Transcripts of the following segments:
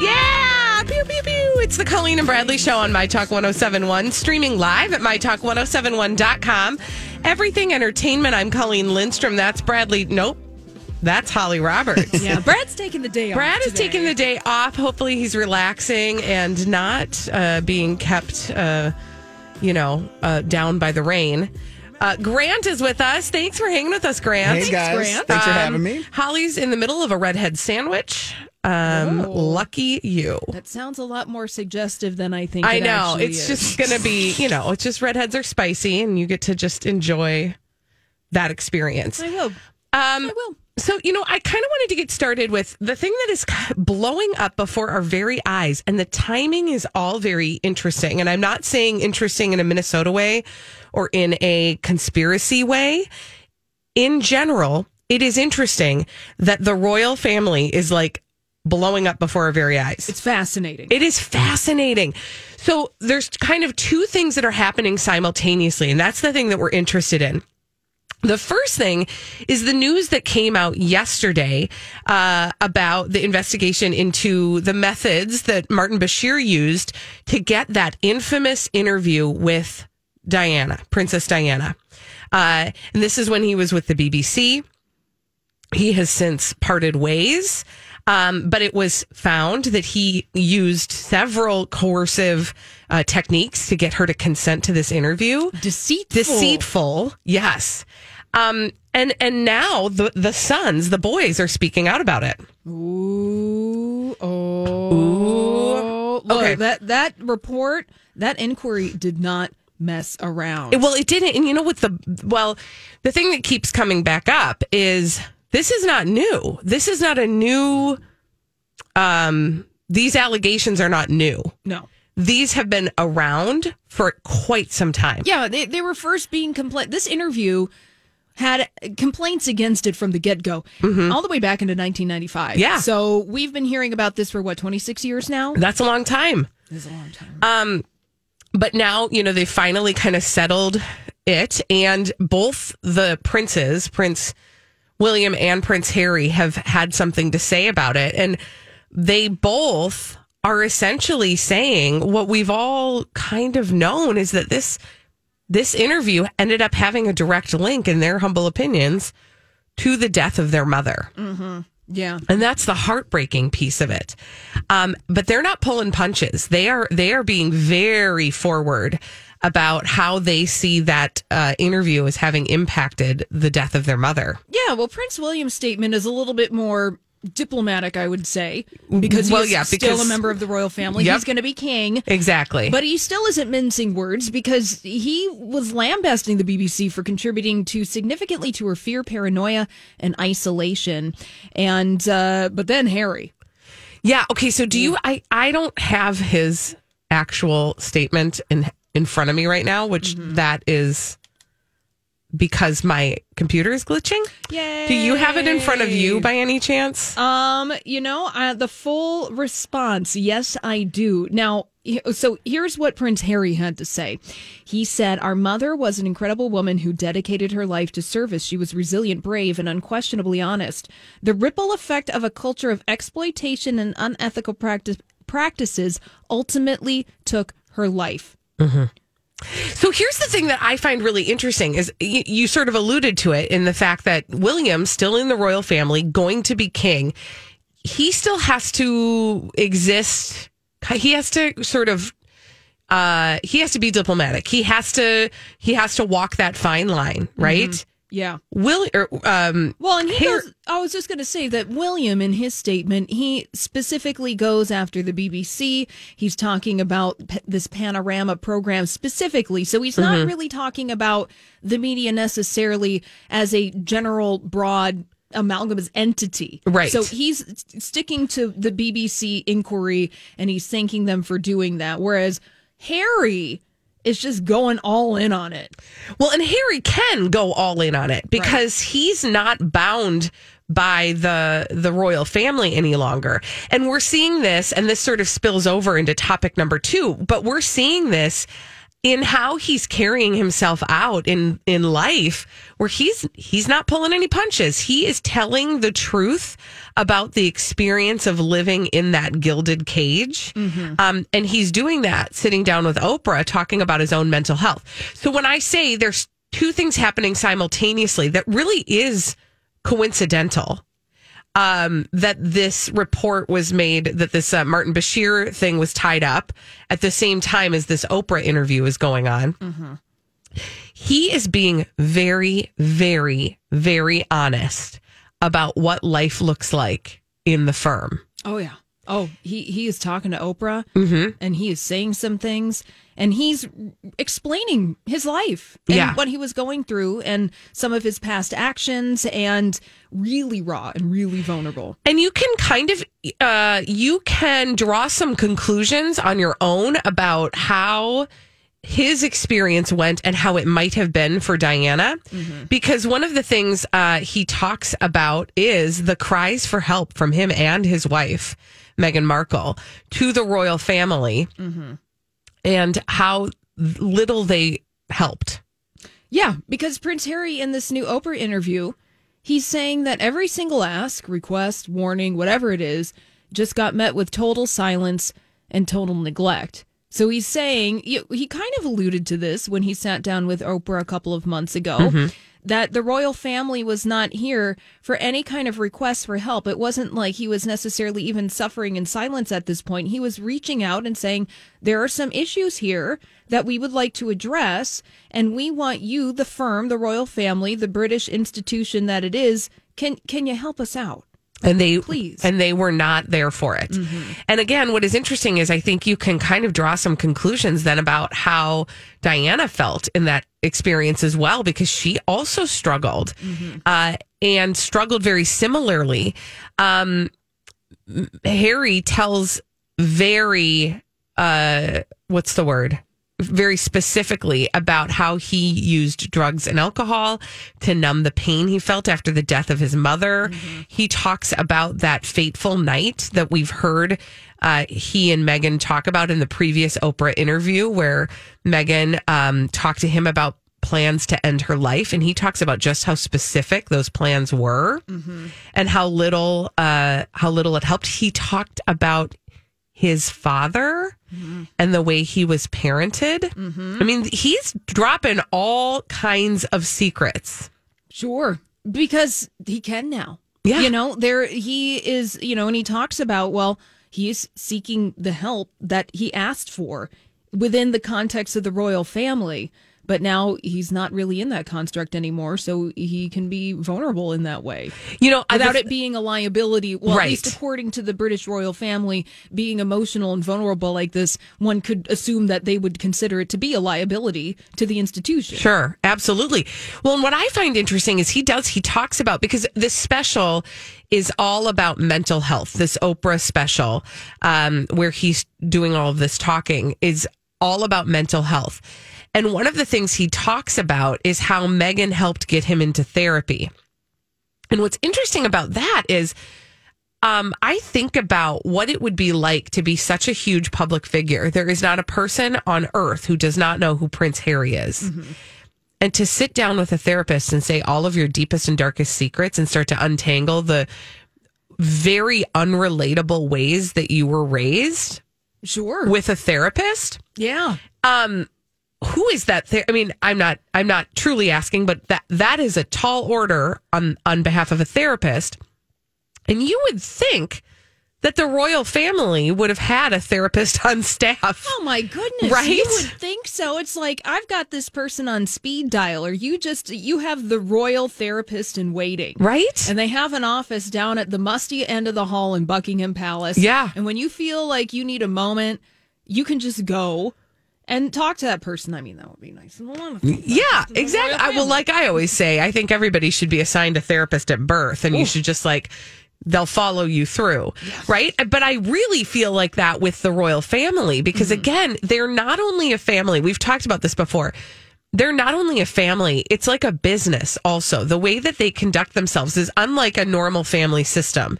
Yeah. Pew, pew, pew. It's the Colleen and Bradley show on My Talk 1071, streaming live at MyTalk1071.com. Everything Entertainment. I'm Colleen Lindstrom. That's Bradley. Nope. That's Holly Roberts. Yeah, Brad's taking the day off. Brad is today. taking the day off. Hopefully, he's relaxing and not uh, being kept, uh, you know, uh, down by the rain. Uh, Grant is with us. Thanks for hanging with us, Grant. Hey guys, Grant. thanks for Um, having me. Holly's in the middle of a redhead sandwich. Um, Oh. Lucky you. That sounds a lot more suggestive than I think. I know. It's is. just going to be, you know, it's just redheads are spicy and you get to just enjoy that experience. I will. Um, I will. So, you know, I kind of wanted to get started with the thing that is blowing up before our very eyes, and the timing is all very interesting. And I'm not saying interesting in a Minnesota way or in a conspiracy way. In general, it is interesting that the royal family is like blowing up before our very eyes. It's fascinating. It is fascinating. So there's kind of two things that are happening simultaneously, and that's the thing that we're interested in. The first thing is the news that came out yesterday uh, about the investigation into the methods that Martin Bashir used to get that infamous interview with Diana, Princess Diana. Uh, and this is when he was with the BBC. He has since parted ways. Um, but it was found that he used several coercive uh, techniques to get her to consent to this interview. Deceitful. Deceitful, yes. Um, and and now the the sons, the boys, are speaking out about it. Ooh. Oh. Look, Okay. that that report, that inquiry did not mess around. Well, it didn't. And you know what? The well, the thing that keeps coming back up is this is not new. This is not a new. Um, these allegations are not new. no. These have been around for quite some time. Yeah, they, they were first being complaint. This interview had complaints against it from the get go, all the way back into 1995. Mm-hmm. Yeah. So we've been hearing about this for what 26 years now. That's a long time. That's a long time. Um, but now you know they finally kind of settled it, and both the princes, Prince William and Prince Harry, have had something to say about it, and they both are essentially saying what we've all kind of known is that this this interview ended up having a direct link, in their humble opinions, to the death of their mother. yeah. And that's the heartbreaking piece of it. Um, but they're not pulling punches. They are they are being very forward about how they see that uh, interview as having impacted the death of their mother. Yeah, well, Prince William's statement is a little bit more diplomatic, I would say, because Well, he's yeah, still because- a member of the royal family. Yep. He's going to be king. Exactly. But he still isn't mincing words because he was lambasting the BBC for contributing to significantly to her fear, paranoia, and isolation. And uh, but then Harry, yeah. Okay. So do you? I I don't have his actual statement in in front of me right now, which that is because my computer is glitching. Yay. Do you have it in front of you by any chance? Um, you know, uh, the full response, yes, I do. Now, so here's what Prince Harry had to say. He said, Our mother was an incredible woman who dedicated her life to service. She was resilient, brave, and unquestionably honest. The ripple effect of a culture of exploitation and unethical practice, practices ultimately took her life. So here's the thing that I find really interesting is you, you sort of alluded to it in the fact that William, still in the royal family, going to be king, he still has to exist he has to sort of uh he has to be diplomatic. He has to he has to walk that fine line, right? Yeah. Will or um Well, and he Har- goes, I was just going to say that William, in his statement, he specifically goes after the BBC. He's talking about p- this Panorama program specifically. So he's not Mm-hmm. really talking about the media necessarily as a general, broad amalgamous entity. Right. So he's sticking to the BBC inquiry and he's thanking them for doing that. Whereas Harry is just going all in on it. Well, and Harry can go all in on it because he's not bound by the the royal family any longer. And we're seeing this and this sort of spills over into topic number 2, but we're seeing this in how he's carrying himself out in in life where he's he's not pulling any punches. He is telling the truth about the experience of living in that gilded cage. Um, and he's doing that sitting down with Oprah talking about his own mental health. So when I say there's two things happening simultaneously that really is coincidental um, that this report was made that this uh, Martin Bashir thing was tied up at the same time as this Oprah interview is going on. He is being very, very, very honest about what life looks like in the firm. Oh yeah. Oh, he he is talking to Oprah, Mm-hmm. and he is saying some things, and he's explaining his life and Yeah. what he was going through, and some of his past actions, and really raw and really vulnerable. And you can kind of uh, you can draw some conclusions on your own about how his experience went and how it might have been for Diana. Because one of the things uh, he talks about is the cries for help from him and his wife, Meghan Markle, to the royal family and how little they helped. Yeah, because Prince Harry in this new Oprah interview, he's saying that every single ask, request, warning, whatever it is, just got met with total silence and total neglect. So he's saying he kind of alluded to this when he sat down with Oprah a couple of months ago. Mm-hmm. That the royal family was not here for any kind of request for help. It wasn't like he was necessarily even suffering in silence at this point. He was reaching out and saying, There are some issues here that we would like to address, and we want you, the firm, the royal family, the British institution that it is, can can you help us out? And they Please. and they were not there for it. And again what is interesting is i think you can kind of draw some conclusions then about how Diana felt in that experience as well because she also struggled uh, and struggled very similarly. Um, Harry tells very uh, what's the word very specifically about how he used drugs and alcohol to numb the pain he felt after the death of his mother. He talks about that fateful night that we've heard uh, he and Meghan talk about in the previous Oprah interview, where Meghan um, talked to him about plans to end her life. And he talks about just how specific those plans were and how little uh how little it helped. He talked about his father and the way he was parented. Mm-hmm. I mean, he's dropping all kinds of secrets. Sure. Because he can now. Yeah. You know, there he is, you know, and he talks about, well, he's seeking the help that he asked for within the context of the royal family. But now he's not really in that construct anymore, so he can be vulnerable in that way. You know, Without the- it being a liability, well, Right. at least according to the British royal family, being emotional and vulnerable like this, one could assume that they would consider it to be a liability to the institution. Sure, absolutely. Well, and what I find interesting is he does, he talks about, because this special is all about mental health. This Oprah special, um, where he's doing all of this talking, is all about mental health. And one of the things he talks about is how Meghan helped get him into therapy. And what's interesting about that is, um, I think about what it would be like to be such a huge public figure. There is not a person on earth who does not know who Prince Harry is. And to sit down with a therapist and say all of your deepest and darkest secrets and start to untangle the very unrelatable ways that you were raised Sure. with a therapist. yeah. Um, who is that? Ther- I mean, I'm not. I'm not truly asking, but that that is a tall order on on behalf of a therapist. And you would think that the royal family would have had a therapist on staff. Oh my goodness. Right? You would think so. It's like I've got this person on speed dial or you just you have the royal therapist in waiting. Right? And they have an office down at the musty end of the hall in Buckingham Palace. Yeah. And when you feel like you need a moment, you can just go and talk to that person. I mean, that would be nice. in the long run. Yeah, exactly. I, well, like I always say, I think everybody should be assigned a therapist at birth, and you should just like they'll follow you through, right? But I really feel like that with the royal family because Mm-hmm. again, they're not only a family. We've talked about this before. They're not only a family, it's like a business also. The way that they conduct themselves is unlike a normal family system.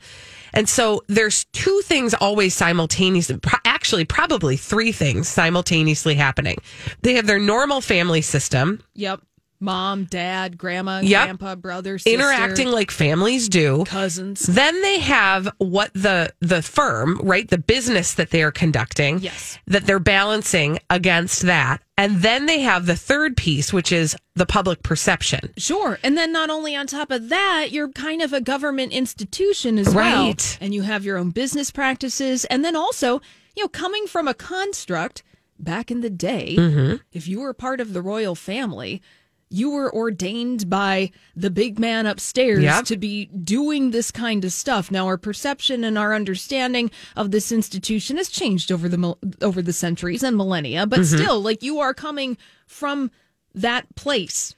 And so there's two things always simultaneously, pro- actually, probably three things simultaneously happening. They have their normal family system, Yep. Mom, dad, grandma, Yep. grandpa, brother, sister, interacting like families do. cousins. Then they have what the the firm, right, the business that they are conducting, Yes. that they're balancing against that. And then they have the third piece, which is the public perception. Sure. And then not only on top of that, you're kind of a government institution as well. Right. And you have your own business practices. And then also, you know, coming from a construct back in the day, Mm-hmm. if you were part of the royal family, you were ordained by the big man upstairs Yep. to be doing this kind of stuff. Now, our perception and our understanding of this institution has changed over the over the centuries and millennia, but Mm-hmm. still, like you are coming from that place.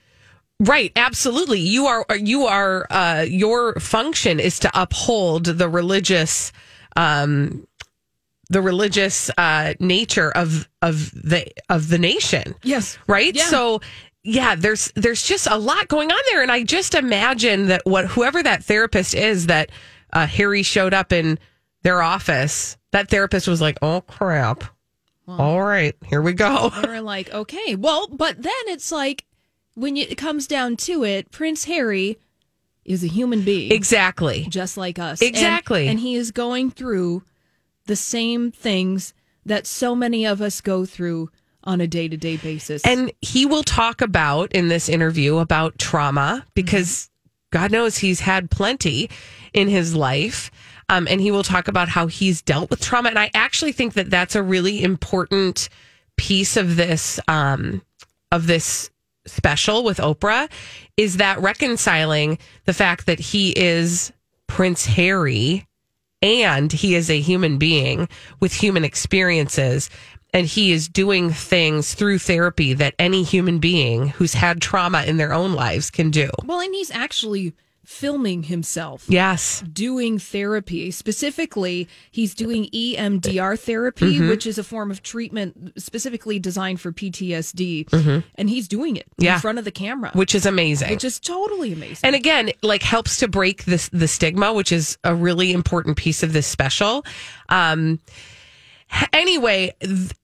Right, absolutely. You are you are uh your function is to uphold the religious um the religious uh nature of of the of the nation. Yes. right? Yeah. so yeah there's there's just a lot going on there. And i just imagine that what whoever that therapist is that uh, Harry showed up in their office that therapist was like oh crap. All right. Here we go. they were like, okay, well, but then it's like when it comes down to it, Prince Harry is a human being, exactly. Just like us, And- Exactly. and, he is going through the same things that so many of us go through on a day to day basis. and he will talk about in this interview about trauma because god knows he's had plenty in his life um, and he will talk about how he's dealt with trauma and i actually think that that's a really important piece of this um, of this special with Oprah is that reconciling the fact that he is Prince Harry and he is a human being with human experiences and he is doing things through therapy that any human being who's had trauma in their own lives can do. well, and he's actually filming himself. Yes. doing therapy. Specifically, he's doing EMDR therapy, Mm-hmm. which is a form of treatment specifically designed for PTSD. And he's doing it Mm-hmm. Yeah. in front of the camera, Which is amazing. which is totally amazing. and again, like helps to break this the stigma, which is a really important piece of this special. Um anyway,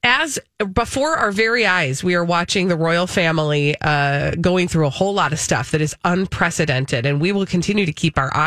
as before our very eyes, we are watching the royal family uh, going through a whole lot of stuff that is unprecedented, and we will continue to keep our eyes.